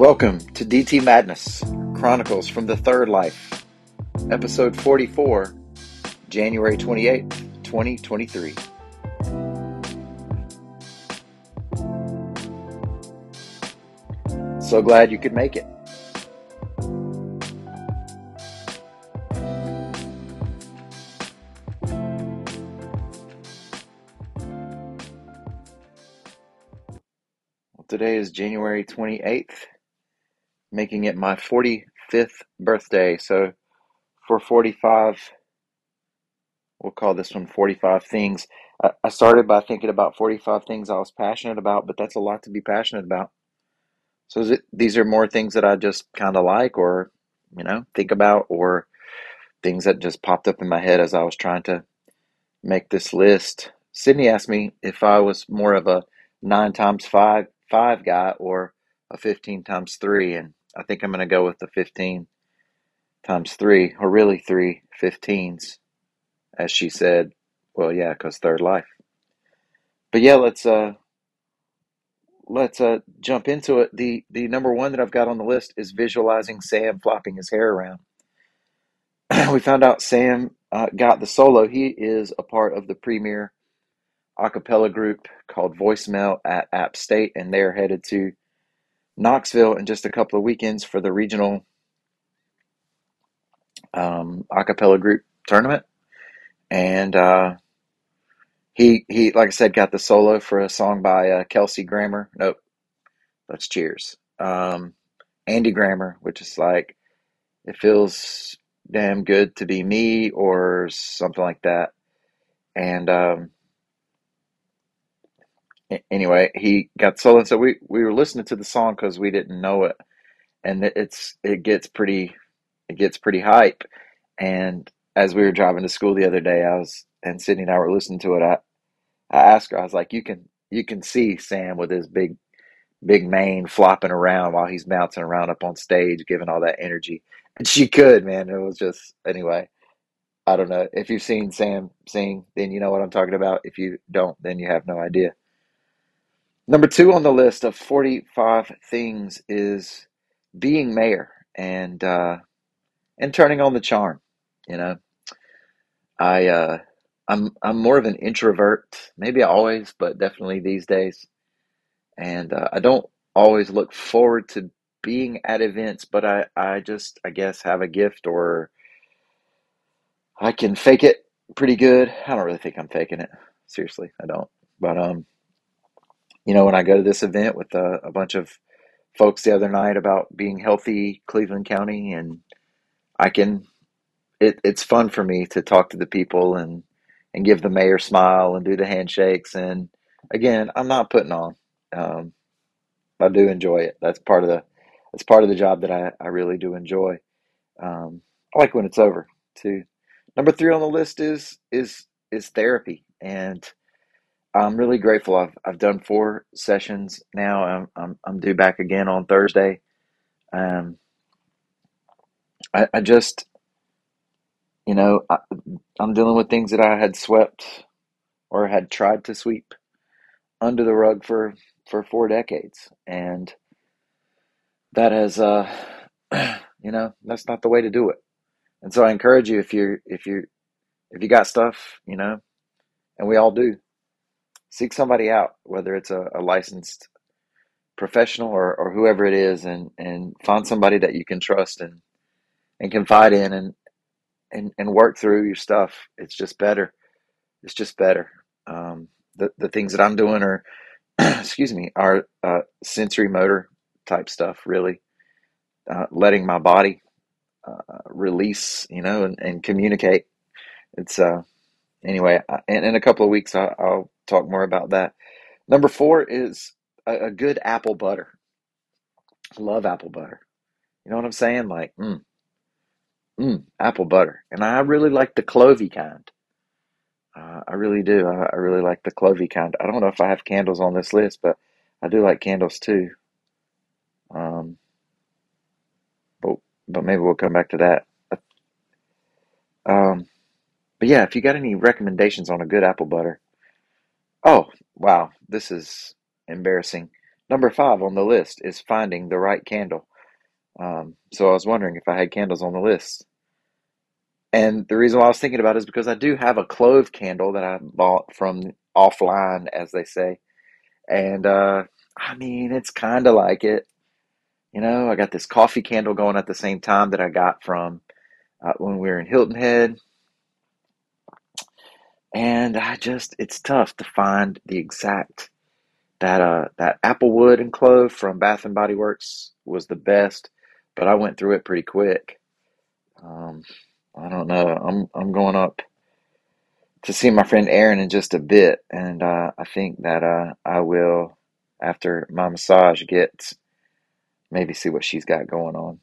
Welcome to DT Madness Chronicles from the Third Life, episode 44, January 28th, 2023. So glad you could make it. Well, today is January 28th, making it my 45th birthday. So for 45, we'll call this one 45 things. I, started by thinking about 45 things I was passionate about, but that's a lot to be passionate about. So it, these are more things that I just kind of like or, you know, think about or things that just popped up in my head as I was trying to make this list. Sydney asked me if I was more of a nine times five five guy or a 15 times three. And I think I'm going to go with the 15 times three, or really three 15s, as she said. Well, yeah, because third life. But yeah, let's uh, let's uh, jump into it. The the number one that I've got on the list is visualizing Sam flopping his hair around. we found out Sam uh, got the solo. He is a part of the premier a cappella group called Voicemail at App State, and they're headed to Knoxville in just a couple of weekends for the regional um, a cappella group tournament. And uh, he he like I said got the solo for a song by uh, Kelsey Grammer. Nope, that's Cheers. Um, Andy Grammer, which is like it feels damn good to be me or something like that. And um, anyway, he got. And so we we were listening to the song because we didn't know it, and it's it gets pretty it gets pretty hype. And as we were driving to school the other day, I was and Sydney and I were listening to it. I I asked her, I was like, you can you can see Sam with his big big mane flopping around while he's bouncing around up on stage, giving all that energy. And she could, man. It was just anyway. I don't know. If you've seen Sam sing, then you know what I'm talking about. If you don't, then you have no idea. Number two on the list of 45 things is being mayor and uh, and turning on the charm. You know, I uh, I'm I'm more of an introvert. Maybe always, but definitely these days. And uh, I don't always look forward to being at events, but I I just I guess have a gift or I can fake it pretty good. I don't really think I'm faking it. Seriously, I don't. But um, you know, when I go to this event with a, a bunch of folks the other night about being healthy, Cleveland County, and I can, it, it's fun for me to talk to the people and, and give the mayor smile and do the handshakes. And again, I'm not putting on. Um, I do enjoy it. That's part of the, that's part of the job that I, I really do enjoy. Um, I like when it's over too. Number three on the list is, is, is therapy. And, I'm really grateful. I've I've done four sessions now. I'm I'm, I'm due back again on Thursday. Um, I I just you know I, I'm dealing with things that I had swept or had tried to sweep under the rug for for four decades, and that has uh you know that's not the way to do it. And so I encourage you if you if you if you got stuff you know, and we all do seek somebody out, whether it's a, a licensed professional or, or whoever it is, and, and find somebody that you can trust and, and confide in and, and, and work through your stuff. It's just better. It's just better. Um, the, the things that I'm doing are, excuse me, are uh, sensory motor type stuff, really. Uh, letting my body uh, release, you know, and, and communicate. It's, uh, anyway, in, in a couple of weeks, I, will talk more about that. Number four is a, a, good apple butter. Love apple butter. You know what I'm saying? Like, mm, mm, apple butter. And I really like the clovey kind. Uh, I really do. I, I, really like the clovey kind. I don't know if I have candles on this list, but I do like candles too. Um, but but maybe we'll come back to that. Um, but yeah, if you got any recommendations on a good apple butter, oh wow, this is embarrassing. Number five on the list is finding the right candle. Um, so I was wondering if I had candles on the list. And the reason why I was thinking about it is because I do have a clove candle that I bought from offline, as they say. And uh, I mean, it's kind of like it. You know, I got this coffee candle going at the same time that I got from uh, when we were in Hilton Head. And I just, it's tough to find the exact that uh that applewood and clove from Bath and Body Works was the best, but I went through it pretty quick. Um, I don't know. I'm I'm going up to see my friend Erin in just a bit, and uh, I think that uh, I will after my massage get maybe see what she's got going on.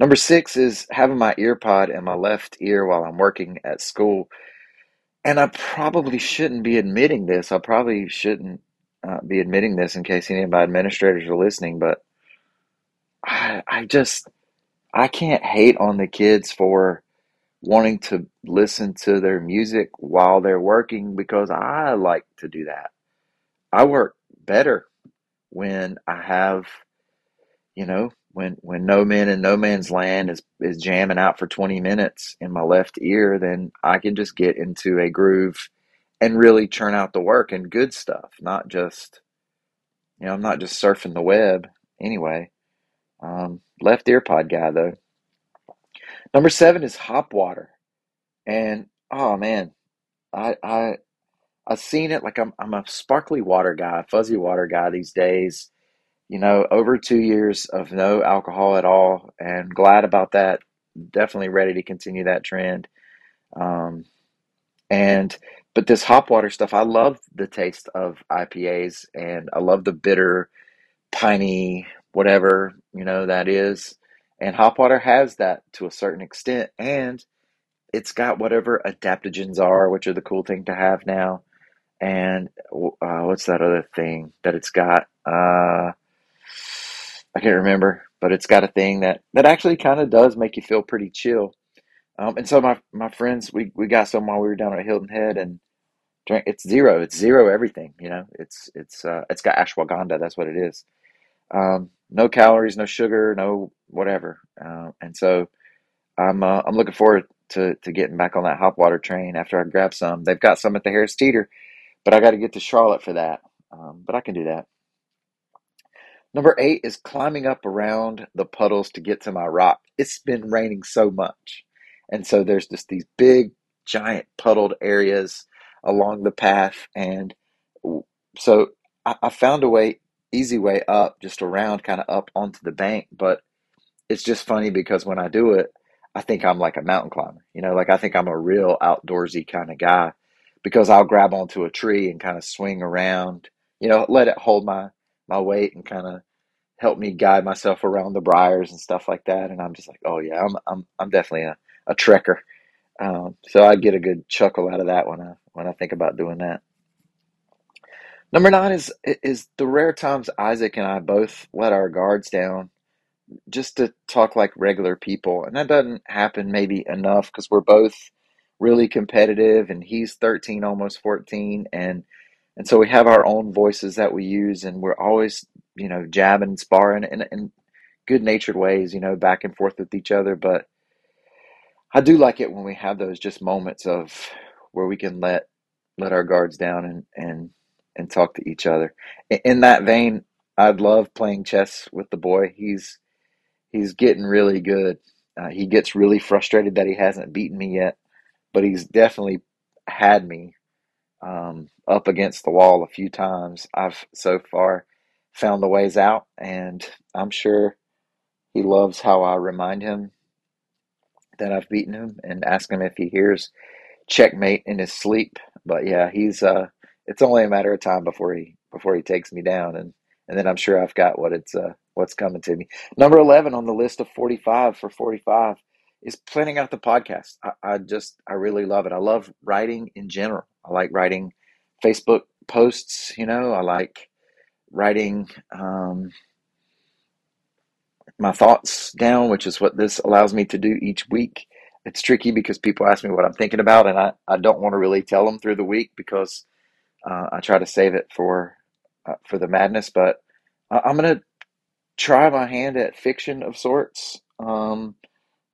Number six is having my ear pod in my left ear while I'm working at school. And I probably shouldn't be admitting this. I probably shouldn't uh, be admitting this in case any of my administrators are listening, but I, I just, I can't hate on the kids for wanting to listen to their music while they're working because I like to do that. I work better when I have, you know, when when No Man in No Man's Land is is jamming out for 20 minutes in my left ear, then I can just get into a groove and really churn out the work and good stuff, not just you know, I'm not just surfing the web anyway. Um, left ear pod guy though. Number seven is hop water, and oh man, I I I've seen it. Like I'm I'm a sparkly water guy, fuzzy water guy these days you know, over two years of no alcohol at all, and glad about that. Definitely ready to continue that trend. Um, and but this hop water stuff, I love the taste of IPAs, and I love the bitter, piney, whatever you know that is. And hop water has that to a certain extent, and it's got whatever adaptogens are, which are the cool thing to have now. And uh, what's that other thing that it's got? Uh, I can't remember, but it's got a thing that that actually kind of does make you feel pretty chill. Um, and so my my friends, we we got some while we were down at Hilton Head and drank. It's zero. It's zero everything. You know, it's it's uh, it's got ashwagandha. That's what it is. Um, no calories, no sugar, no whatever. Uh, and so I'm uh, I'm looking forward to to getting back on that hop water train after I grab some. They've got some at the Harris Teeter, but I got to get to Charlotte for that. Um, but I can do that. Number eight is climbing up around the puddles to get to my rock. It's been raining so much. And so there's just these big, giant puddled areas along the path. And so I, I found a way, easy way up, just around, kind of up onto the bank. But it's just funny because when I do it, I think I'm like a mountain climber. You know, like I think I'm a real outdoorsy kind of guy because I'll grab onto a tree and kind of swing around, you know, let it hold my my weight and kind of help me guide myself around the briars and stuff like that. And I'm just like, oh yeah, I'm I'm I'm definitely a, a trekker. Um, so I get a good chuckle out of that when I when I think about doing that. Number nine is is the rare times Isaac and I both let our guards down just to talk like regular people, and that doesn't happen maybe enough because we're both really competitive, and he's 13, almost 14, and and so we have our own voices that we use, and we're always, you know, jabbing and sparring in, in good natured ways, you know, back and forth with each other. But I do like it when we have those just moments of where we can let let our guards down and and and talk to each other. In that vein, I'd love playing chess with the boy. He's he's getting really good. Uh, he gets really frustrated that he hasn't beaten me yet, but he's definitely had me um, up against the wall a few times. I've so far found the ways out, and I'm sure he loves how I remind him that I've beaten him and ask him if he hears checkmate in his sleep. But yeah, he's uh, it's only a matter of time before he before he takes me down, and and then I'm sure I've got what it's uh, what's coming to me. Number eleven on the list of forty five for forty five is planning out the podcast. I, I just I really love it. I love writing in general. I like writing Facebook posts. You know, I like writing um, my thoughts down, which is what this allows me to do each week. It's tricky because people ask me what I'm thinking about, and I, I don't want to really tell them through the week because uh, I try to save it for uh, for the madness. But I'm gonna try my hand at fiction of sorts. Um,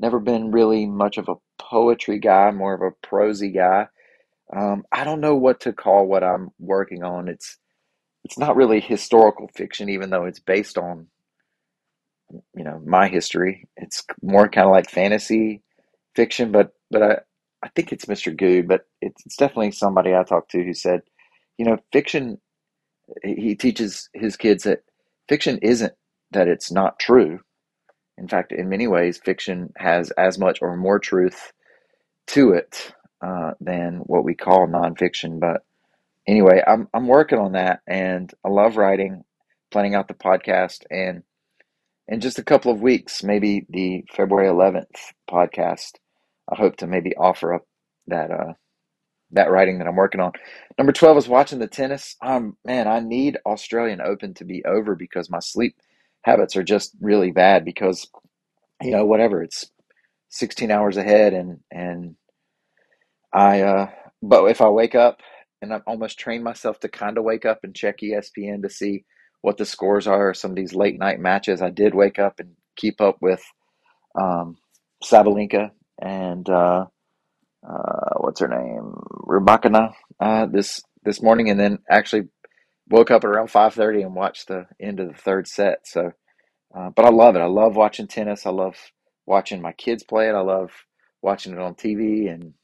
never been really much of a poetry guy, more of a prosy guy. Um, I don't know what to call what I'm working on. It's it's not really historical fiction, even though it's based on you know my history. It's more kind of like fantasy fiction, but but I I think it's Mr. Good, but it's, it's definitely somebody I talked to who said, you know, fiction. He teaches his kids that fiction isn't that it's not true. In fact, in many ways, fiction has as much or more truth to it uh, than what we call nonfiction. But anyway, I'm I'm working on that, and I love writing, planning out the podcast, and in just a couple of weeks, maybe the February 11th podcast, I hope to maybe offer up that uh, that writing that I'm working on. Number 12 is watching the tennis. Um, man, I need Australian Open to be over because my sleep habits are just really bad because you know whatever it's 16 hours ahead and and I uh but if I wake up and I've almost trained myself to kind of wake up and check ESPN to see what the scores are some of these late night matches. I did wake up and keep up with um Sabalenka and uh uh what's her name? Rybakina uh this this morning and then actually woke up at around 5:30 and watched the end of the third set. So uh, but I love it. I love watching tennis. I love watching my kids play it. I love watching it on TV and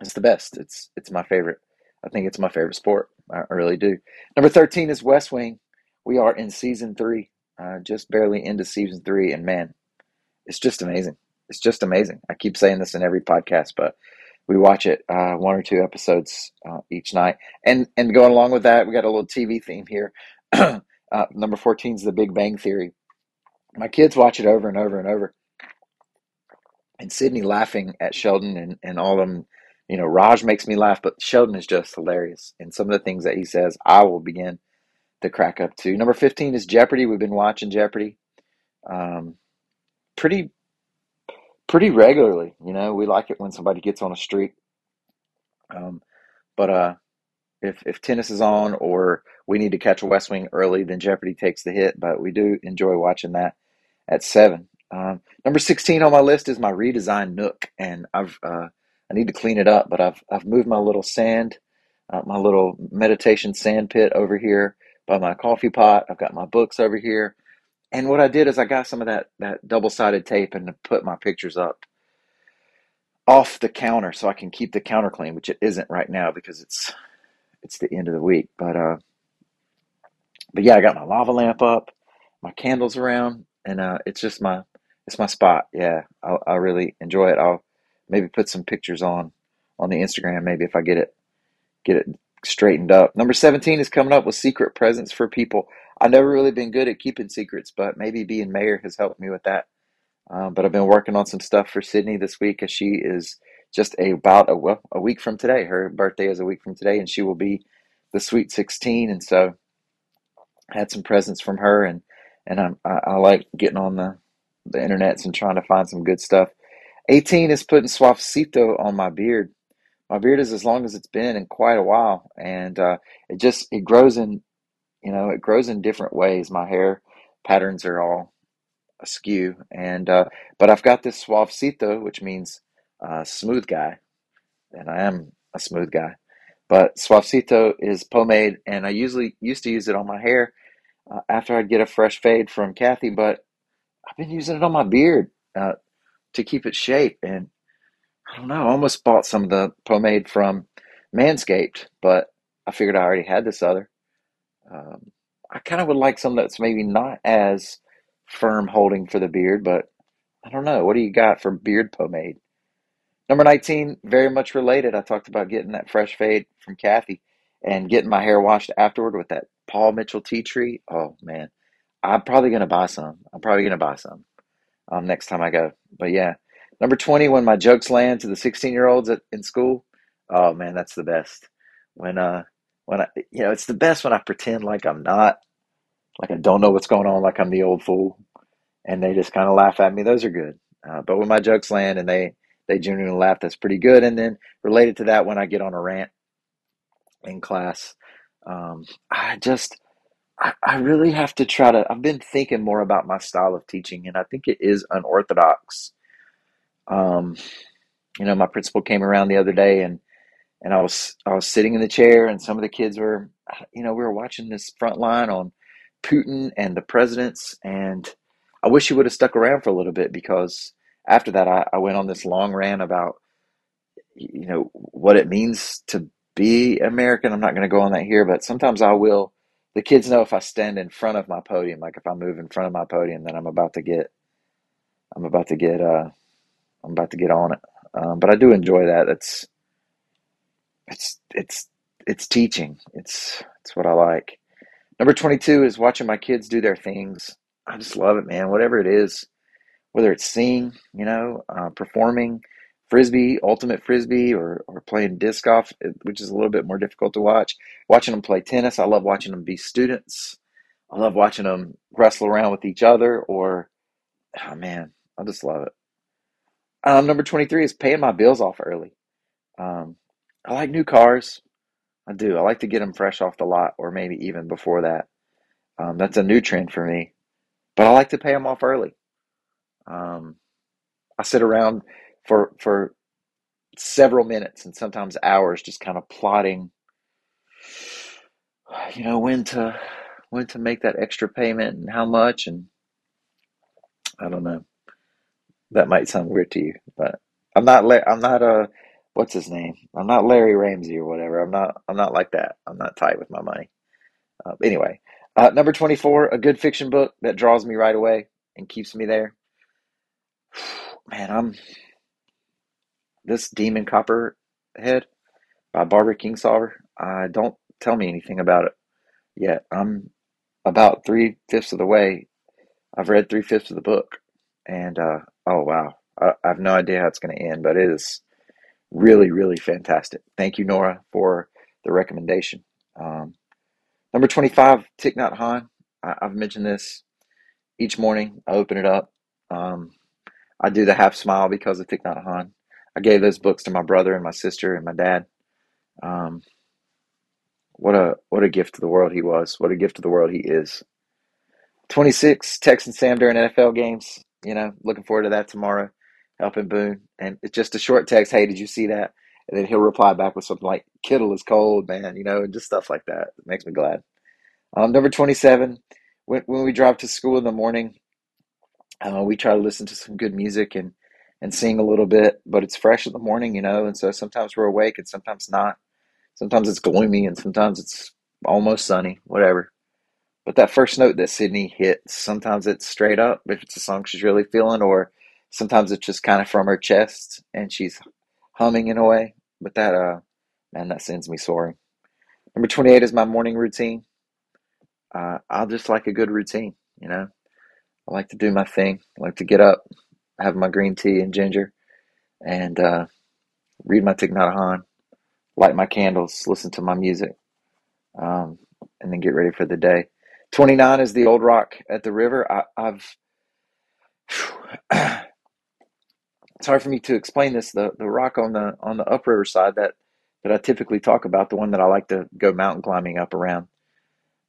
It's the best. It's it's my favorite. I think it's my favorite sport. I, I really do. Number thirteen is West Wing. We are in season three, uh, just barely into season three, and man, it's just amazing. It's just amazing. I keep saying this in every podcast, but we watch it uh, one or two episodes uh, each night, and and going along with that, we got a little TV theme here. uh, number fourteen is The Big Bang Theory. My kids watch it over and over and over and Sydney laughing at Sheldon and, and all them. You know, Raj makes me laugh, but Sheldon is just hilarious. And some of the things that he says, I will begin to crack up to. Number 15 is Jeopardy. We've been watching Jeopardy um, pretty pretty regularly. You know, we like it when somebody gets on a streak. Um, but uh, if, if tennis is on or we need to catch a West Wing early, then Jeopardy takes the hit. But we do enjoy watching that at seven. Um, number 16 on my list is my redesigned Nook, and I've uh, I need to clean it up, but I've I've moved my little sand, uh, my little meditation sand pit over here by my coffee pot. I've got my books over here, and what I did is I got some of that that double sided tape and put my pictures up off the counter so I can keep the counter clean, which it isn't right now because it's it's the end of the week. But uh, but yeah, I got my lava lamp up, my candles around, and uh, it's just my it's my spot. Yeah, I, I really enjoy it. I'll maybe put some pictures on on the Instagram. Maybe if I get it get it straightened up. Number seventeen is coming up with secret presents for people. I've never really been good at keeping secrets, but maybe being mayor has helped me with that. Um, but I've been working on some stuff for Sydney this week as she is just a, about a, well, a week from today. Her birthday is a week from today, and she will be the sweet sixteen. And so I had some presents from her, and and I'm, I, I like getting on the the internets and trying to find some good stuff. 18 is putting Suavecito on my beard. My beard is as long as it's been in quite a while, and uh, it just it grows in you know it grows in different ways. My hair patterns are all askew, and uh, but I've got this Suavecito, which means uh, smooth guy, and I am a smooth guy. But Suavecito is pomade, and I usually used to use it on my hair uh, after I'd get a fresh fade from Kathy, but I've been using it on my beard uh, to keep it shape. And I don't know, I almost bought some of the pomade from Manscaped, but I figured I already had this other. Um, I kind of would like some that's maybe not as firm holding for the beard, but I don't know. What do you got for beard pomade? Number 19, very much related. I talked about getting that fresh fade from Kathy and getting my hair washed afterward with that Paul Mitchell tea tree. Oh man, I'm probably gonna buy some. I'm probably gonna buy some um, next time I go. But yeah, number 20, when my jokes land to the 16 year olds in school. Oh man, that's the best. When uh when I you know it's the best when I pretend like I'm not like I don't know what's going on, like I'm the old fool, and they just kind of laugh at me. Those are good. Uh, but when my jokes land and they they genuinely laugh, that's pretty good. And then related to that, when I get on a rant in class, um, I just I, I really have to try to. I've been thinking more about my style of teaching, and I think it is unorthodox. Um, you know, my principal came around the other day, and and I was I was sitting in the chair, and some of the kids were, you know, we were watching this Frontline on Putin and the presidents, and I wish he would have stuck around for a little bit because after that, I, I went on this long rant about you know what it means to be American. I'm not going to go on that here, but sometimes I will. The kids know if I stand in front of my podium, like if I move in front of my podium, then I'm about to get, I'm about to get, uh, I'm about to get on it. Um, but I do enjoy that. It's, it's, it's, it's teaching. It's, it's what I like. Number 22 is watching my kids do their things. I just love it, man. Whatever it is, whether it's singing, you know, uh, performing, frisbee, ultimate frisbee, or, or playing disc golf, which is a little bit more difficult to watch. Watching them play tennis, I love watching them be students. I love watching them wrestle around with each other, or, oh man, I just love it. Um, number 23 is paying my bills off early. Um, I like new cars. I do. I like to get them fresh off the lot, or maybe even before that. Um, that's a new trend for me. But I like to pay them off early. Um, I sit around for for several minutes and sometimes hours just kind of plotting you know when to when to make that extra payment and how much and I don't know. That might sound weird to you, but I'm not I'm not a what's his name? I'm not Larry Ramsey or whatever. I'm not I'm not like that. I'm not tight with my money. Uh, anyway, uh, number 24, a good fiction book that draws me right away and keeps me there. Man, I'm this Demon Copperhead by Barbara Kingsolver. I don't tell me anything about it yet. I'm about three fifths of the way. I've read three fifths of the book, and uh, oh wow, I, I, have no idea how it's going to end, but it is really, really fantastic. Thank you, Nora, for the recommendation. Um, number twenty-five, Thich Nhat Hanh. I, have mentioned this each morning. I open it up. Um, I do the half smile because of Thich Nhat Hanh. I gave those books to my brother and my sister and my dad. Um, what a what a gift to the world he was. What a gift to the world he is. 26 Texan Sam during NFL games. You know, looking forward to that tomorrow. Helping Boone, and it's just a short text. Hey, did you see that? And then he'll reply back with something like "Kittle is cold, man," you know, and just stuff like that. It makes me glad. Um, number 27. When when we drive to school in the morning, uh, we try to listen to some good music and and sing a little bit, but it's fresh in the morning, you know, and so sometimes we're awake and sometimes not. Sometimes it's gloomy and sometimes it's almost sunny, whatever. But that first note that Sydney hits, sometimes it's straight up if it's a song she's really feeling, or sometimes it's just kind of from her chest and she's humming in a way. But that, uh, man, that sends me soaring. Number 28 is my morning routine. Uh, I'll just like a good routine, you know. I like to do my thing. I like to get up, have my green tea and ginger, and uh, read my Thich Nhat Hanh, light my candles, listen to my music, um, and then get ready for the day. 29 is the old rock at the river. I, have it's hard for me to explain this. The the rock on the on the upriver side that that I typically talk about, the one that I like to go mountain climbing up around,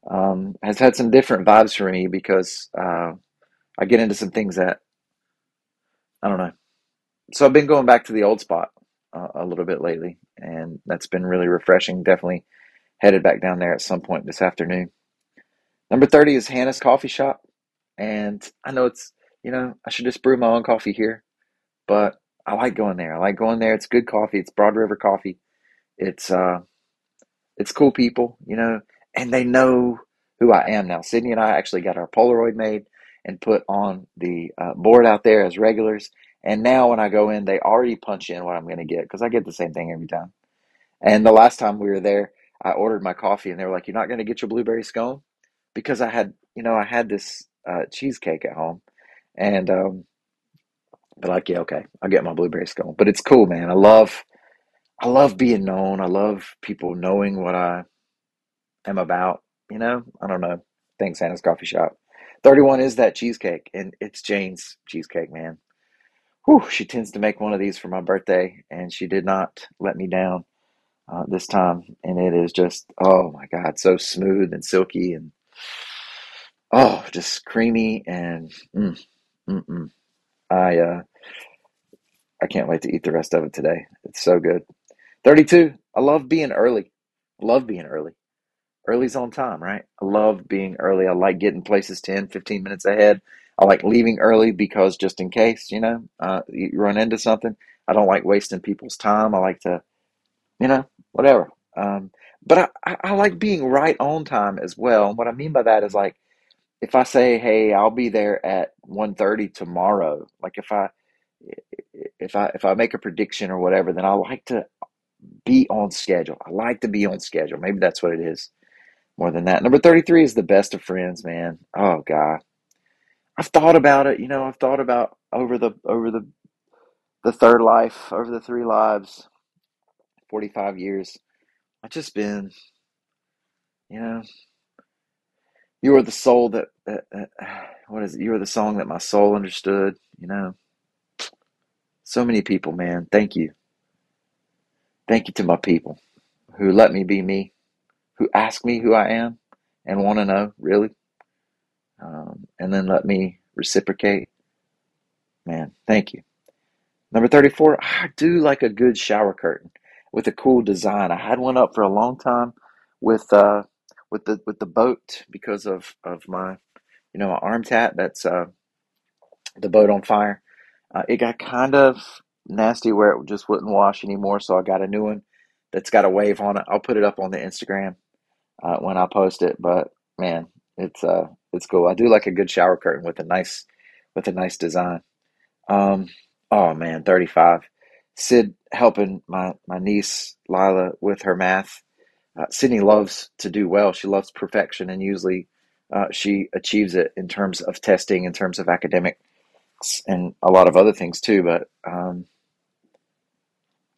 um, has had some different vibes for me because uh, I get into some things that I don't know. So I've been going back to the old spot uh, a little bit lately, and that's been really refreshing. Definitely headed back down there at some point this afternoon. Number 30 is Hannah's Coffee Shop. And I know it's, you know, I should just brew my own coffee here, but I like going there. I like going there. It's good coffee. It's Broad River coffee. It's, uh, it's cool people, you know, and they know who I am now. Sydney and I actually got our Polaroid made and put on the uh, board out there as regulars. And now when I go in, they already punch in what I'm going to get because I get the same thing every time. And the last time we were there, I ordered my coffee and they were like, You're not going to get your blueberry scone? Because I had, you know, I had this uh, cheesecake at home. And, um, but like, yeah, okay, I'll get my blueberry scone. But it's cool, man. I love, I love being known. I love people knowing what I am about. You know, I don't know. Thanks, Hannah's Coffee Shop. 31 is that cheesecake, and it's Jane's cheesecake, man. Whew, she tends to make one of these for my birthday, and she did not let me down uh, this time. And it is just, oh my God, so smooth and silky. And Oh, just creamy and mm, mm, mm. I uh, I can't wait to eat the rest of it today. It's so good. 32. I love being early. I love being early. Early's on time, right? I love being early. I like getting places 10, 15 minutes ahead. I like leaving early because just in case, you know, uh, you run into something. I don't like wasting people's time. I like to, you know, whatever. Um, but I, I, I like being right on time as well. And what I mean by that is like if I say, "Hey, I'll be there at one thirty tomorrow," like if I if I if I make a prediction or whatever, then I like to be on schedule. I like to be on schedule. Maybe that's what it is more than that. Number 33 is the best of friends, man. Oh god. I've thought about it, you know, I've thought about over the over the the third life, over the three lives, 45 years. I've just been, you know, you are the soul that, that, that what is it? You are the song that my soul understood, you know. So many people, man. Thank you. Thank you to my people who let me be me, who ask me who I am and want to know, really. Um, and then let me reciprocate. Man, thank you. Number 34, I do like a good shower curtain with a cool design. I had one up for a long time with uh with the with the boat because of of my you know my arm tat that's uh the boat on fire. Uh, it got kind of nasty where it just wouldn't wash anymore, so I got a new one that's got a wave on it. I'll put it up on the Instagram uh, when I post it, but man, it's uh it's cool. I do like a good shower curtain with a nice with a nice design. Um, oh man, 35. Sid helping my, my niece Lila with her math. Uh, Sydney loves to do well. She loves perfection, and usually uh, she achieves it in terms of testing, in terms of academics, and a lot of other things too. But um,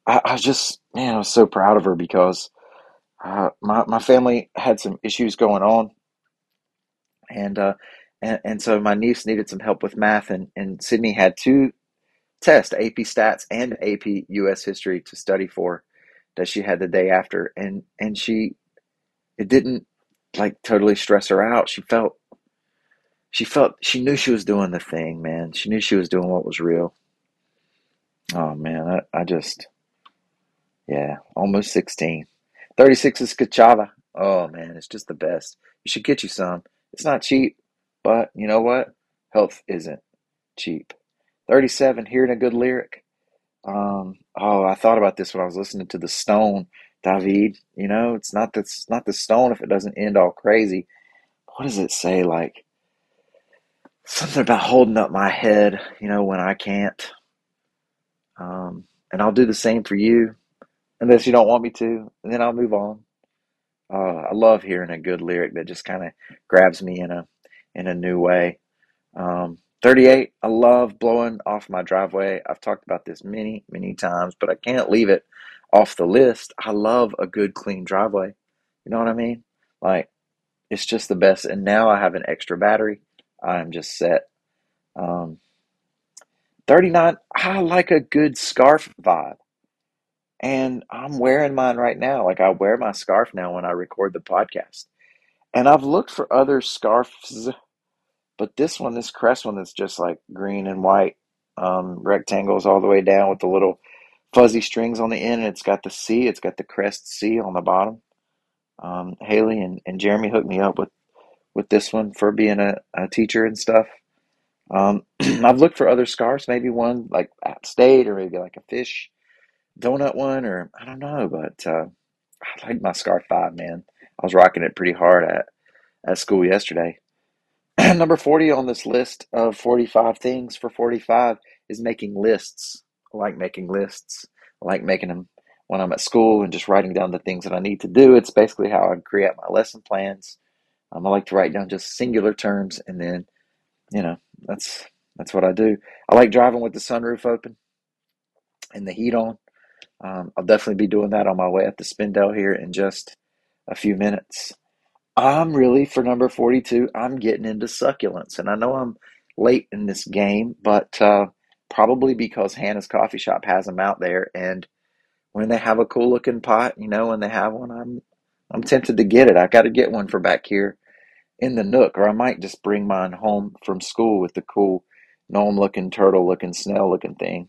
I, I was just, man, I was so proud of her because uh, my my family had some issues going on, and uh, and and so my niece needed some help with math, and and Sydney had two test, AP Stats and AP US History to study for that she had the day after and and she it didn't like totally stress her out. She felt she felt she knew she was doing the thing, man. She knew she was doing what was real. Oh man, I, I just yeah, almost 16. 36 is Ka'Chava. Oh man, it's just the best. You should get you some. It's not cheap, but you know what? Health isn't cheap. 37, hearing a good lyric. Um, oh, I thought about this when I was listening to the Stone, David. You know, it's not the, not the Stone if it doesn't end all crazy. What does it say? Like something about holding up my head, you know, when I can't. Um, and I'll do the same for you, unless you don't want me to, and then I'll move on. Uh, I love hearing a good lyric that just kind of grabs me in a in a new way. Um, 38, I love blowing off my driveway. I've talked about this many, many times, but I can't leave it off the list. I love a good, clean driveway. You know what I mean? Like, it's just the best. And now I have an extra battery. I'm just set. Um, 39, I like a good scarf vibe. And I'm wearing mine right now. Like, I wear my scarf now when I record the podcast. And I've looked for other scarves but this one, this crest one, that's just like green and white um, rectangles all the way down with the little fuzzy strings on the end. And it's got the C, it's got the crest C on the bottom. Um, Haley and, and Jeremy hooked me up with, with this one for being a, a teacher and stuff. Um, I've looked for other scarves, maybe one like App State or maybe like a fish donut one, or I don't know, but uh, I like my scarf five, man. I was rocking it pretty hard at, at school yesterday. Number 40 on this list of 45 things for 45 is making lists. I like making lists. I like making them when I'm at school and just writing down the things that I need to do. It's basically how I create my lesson plans. Um, I like to write down just singular terms and then, you know, that's that's what I do. I like driving with the sunroof open and the heat on. Um, I'll definitely be doing that on my way up to Spindale here in just a few minutes. I'm really for number 42. I'm getting into succulents, and I know I'm late in this game, but uh, probably because Hannah's Coffee Shop has them out there, and when they have a cool looking pot, you know, when they have one, I'm I'm tempted to get it. I got to get one for back here in the nook, or I might just bring mine home from school with the cool gnome looking, turtle looking, snail looking thing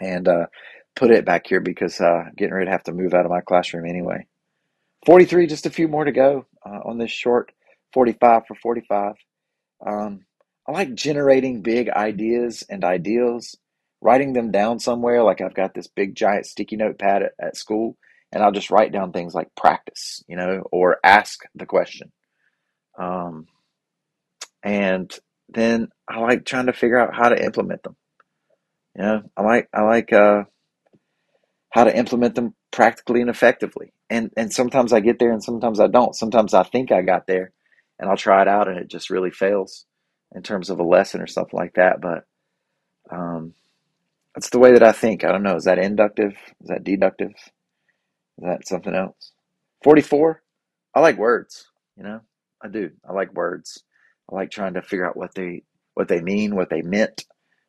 and uh, put it back here because uh, getting ready to have to move out of my classroom anyway. 43, just a few more to go uh, on this short 45 for 45. Um, I like generating big ideas and ideals, writing them down somewhere. Like I've got this big giant sticky notepad at, at school, and I'll just write down things like practice, you know, or ask the question. Um, and then I like trying to figure out how to implement them. You know, I like I like uh, how to implement them practically and effectively. And and sometimes I get there and sometimes I don't. Sometimes I think I got there and I'll try it out and it just really fails in terms of a lesson or something like that. But um, that's the way that I think. I don't know. Is that inductive? Is that deductive? Is that something else? 44. I like words, you know? I do. I like words. I like trying to figure out what they what they mean, what they meant,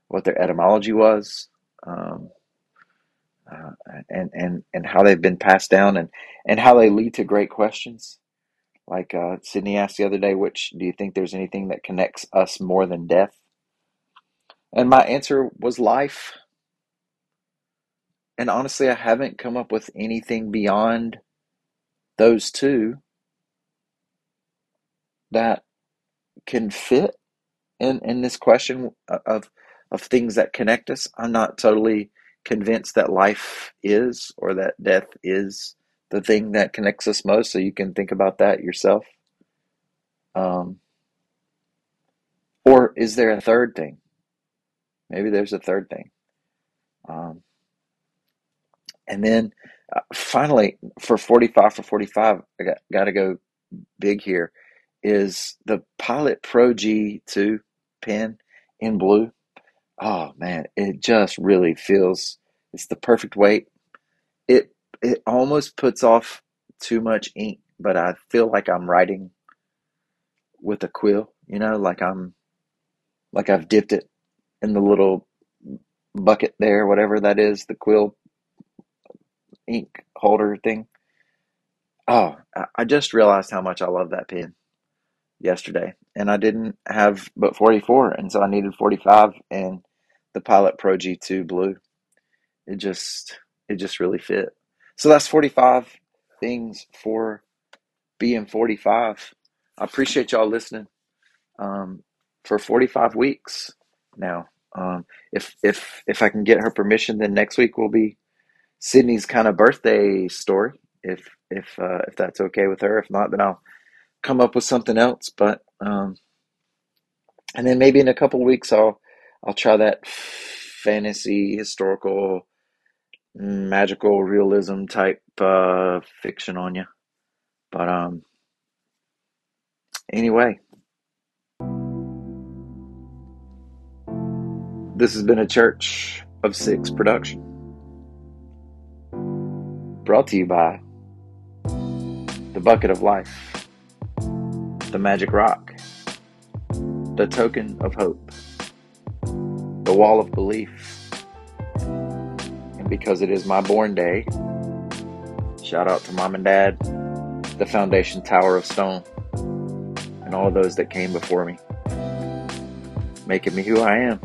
what their etymology was, um, uh, and and and how they've been passed down, and and how they lead to great questions. Like uh, Sydney asked the other day, which do you think there's anything that connects us more than death? And my answer was life. And honestly, I haven't come up with anything beyond those two that can fit in in this question of of things that connect us. I'm not totally convinced that life is or that death is the thing that connects us most. So you can think about that yourself. Um, or is there a third thing? Maybe there's a third thing. Um, and then uh, finally, for 45 for 45, I got, got to go big here, is the Pilot Pro G2 pen in blue. Oh man, it just really feels it's the perfect weight. It it almost puts off too much ink, but I feel like I'm writing with a quill, you know, like I'm like I've dipped it in the little bucket there, whatever that is, the quill ink holder thing. Oh, I just realized how much I love that pen yesterday, and I didn't have but 44, and so I needed 45 and the Pilot Pro G2 blue. It just it just really fit. So that's 45 things for being 45. I appreciate y'all listening um, for 45 weeks now. Um, if if if I can get her permission, then next week will be Sydney's kind of birthday story. If if uh, if that's okay with her. If not, then I'll come up with something else. But um, and then maybe in a couple weeks I'll I'll try that fantasy historical magical realism type uh, fiction on you. But um, anyway, this has been a Church of Six production. Brought to you by The Bucket of Life, The Magic Rock, The Token of Hope, The Wall of Belief, and because it is my born day, shout out to mom and dad, the Foundation Tower of Stone, and all those that came before me, making me who I am.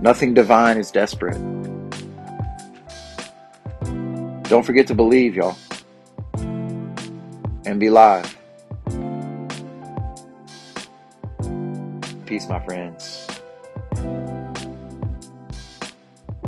Nothing divine is desperate. Don't forget to believe, y'all. And be live. Peace, my friends.